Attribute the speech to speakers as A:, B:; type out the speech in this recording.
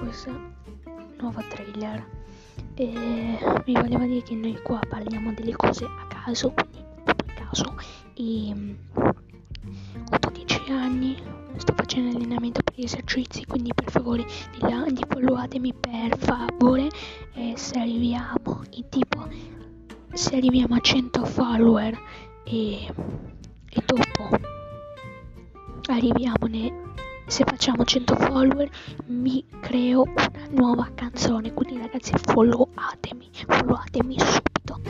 A: questo nuovo trailer. E mi voleva dire che noi qua parliamo delle cose a caso, quindi a caso. E mm, ho 12 anni, sto facendo allenamento per gli esercizi, quindi per favore di, là, di followatemi per favore. E se arriviamo in tipo se arriviamo a 100 follower e, e dopo arriviamo ne se facciamo 100 follower mi creo una nuova canzone. Quindi ragazzi followatemi followatemi subito